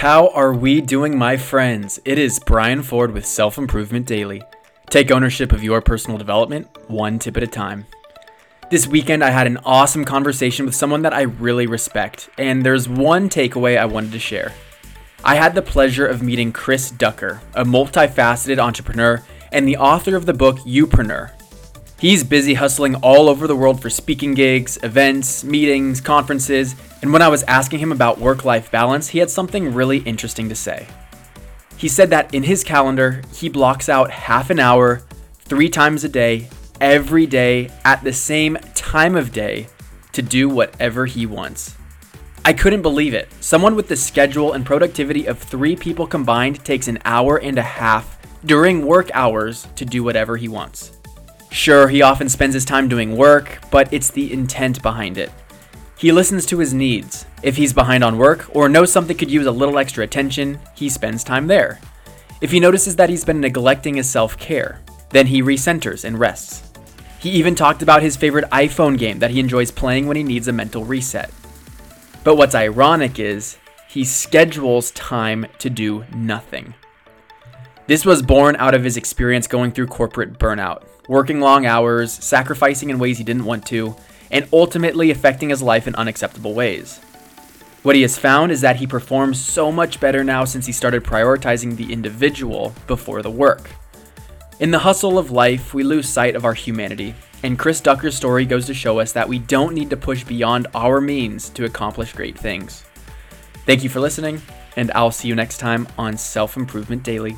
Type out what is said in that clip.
How are we doing, my friends? It is Brian Ford with Self Improvement Daily. Take ownership of your personal development, one tip at a time. This weekend, I had an awesome conversation with someone that I really respect, and there's one takeaway I wanted to share. I had the pleasure of meeting Chris Ducker, a multifaceted entrepreneur and the author of the book Youpreneur. He's busy hustling all over the world for speaking gigs, events, meetings, conferences, and when I was asking him about work life balance, he had something really interesting to say. He said that in his calendar, he blocks out half an hour, three times a day, every day, at the same time of day, to do whatever he wants. I couldn't believe it. Someone with the schedule and productivity of three people combined takes an hour and a half during work hours to do whatever he wants. Sure, he often spends his time doing work, but it's the intent behind it. He listens to his needs. If he's behind on work or knows something could use a little extra attention, he spends time there. If he notices that he's been neglecting his self care, then he recenters and rests. He even talked about his favorite iPhone game that he enjoys playing when he needs a mental reset. But what's ironic is he schedules time to do nothing. This was born out of his experience going through corporate burnout, working long hours, sacrificing in ways he didn't want to, and ultimately affecting his life in unacceptable ways. What he has found is that he performs so much better now since he started prioritizing the individual before the work. In the hustle of life, we lose sight of our humanity, and Chris Ducker's story goes to show us that we don't need to push beyond our means to accomplish great things. Thank you for listening, and I'll see you next time on Self Improvement Daily.